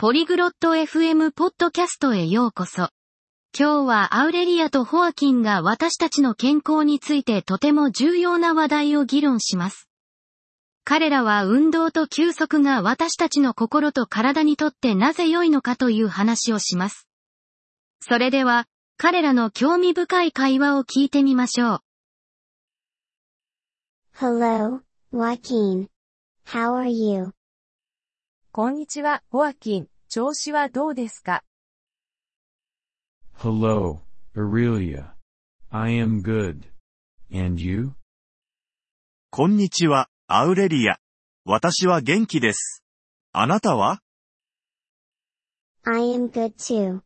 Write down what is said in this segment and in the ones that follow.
ポリグロット FM ポッドキャストへようこそ。今日はアウレリアとホアキンが私たちの健康についてとても重要な話題を議論します。彼らは運動と休息が私たちの心と体にとってなぜ良いのかという話をします。それでは、彼らの興味深い会話を聞いてみましょう。Hello, Joaquin. How are you? こんにちは、ホアキン。調子はどうですか Hello, Aurelia. I am good. And you? こんにちは、アウレリア。私は元気です。あなたは I am good too.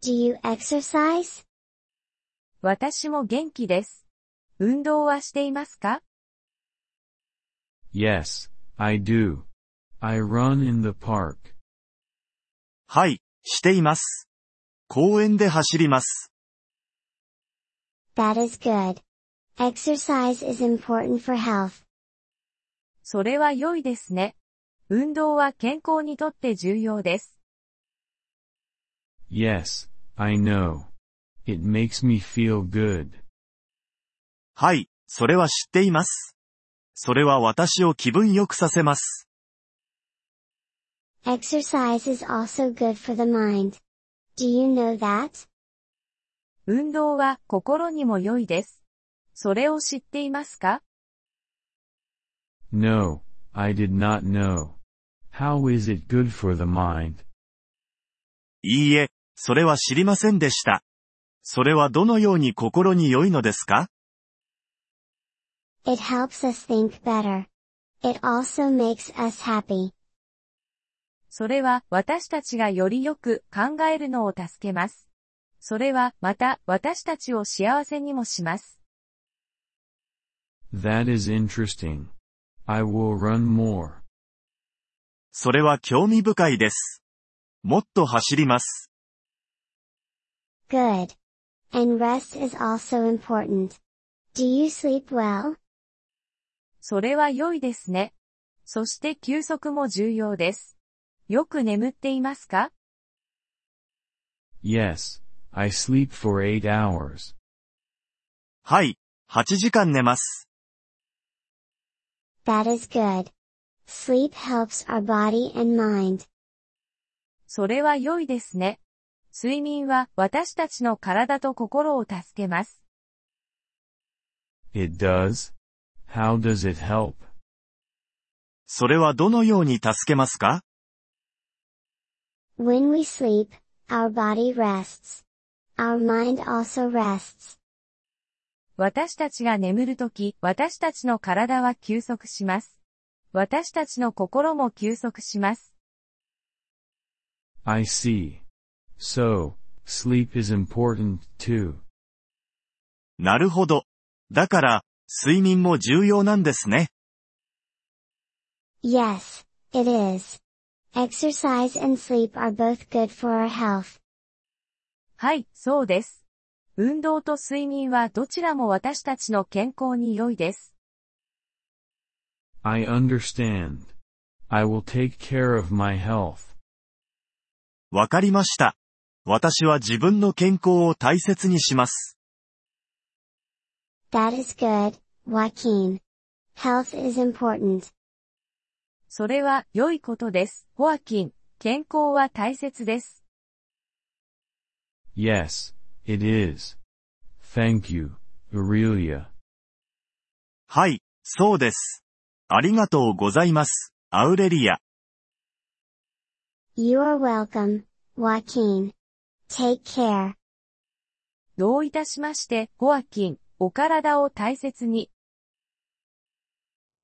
Do you exercise? 私も元気です。運動はしていますか Yes, I do. I run in the park. はい、しています。公園で走ります。That is good. Exercise is important for health. それは良いですね。運動は健康にとって重要です。Yes, I know. It makes me feel good. はい、それは知っています。それは私を気分良くさせます。Exercise is also good for the mind. Do you know that? 運動は心にも良いです。それを知っていますか No, I did not know. How is it good for the mind? いいえ、それは知りませんでした。それはどのように心に良いのですか It helps us think better. It also makes us happy. それは私たちがよりよく考えるのを助けます。それはまた私たちを幸せにもします。That is interesting. I will run more. それは興味深いです。もっと走ります。Good. And rest is also important. Do you sleep well? それは良いですね。そして休息も重要です。よく眠っていますか Yes, I sleep for eight hours. はい、8時間寝ます。That is good. Sleep helps our body and mind. それは良いですね。睡眠は私たちの体と心を助けます。It does? How does it help? それはどのように助けますか When we sleep, our body rests. Our mind also rests. 私たちが眠るとき、私たちの体は休息します。私たちの心も休息します。I see. So, sleep is important too. なるほど。だから、睡眠も重要なんですね。Yes, it is. Exercise and sleep are both good for our health. はい、そうです。運動と睡眠はどちらも私たちの健康に良いです。I understand. I will take care of my health. わかりました。私は自分の健康を大切にします。That is good, Joaquin. Health is important. それは良いことです。ホアキン、健康は大切です。Yes, it is. Thank you, Aurelia. はい、そうです。ありがとうございます、アウレリア。You are welcome, Joaquin. Take care. どういたしまして、ホアキン、お体を大切に。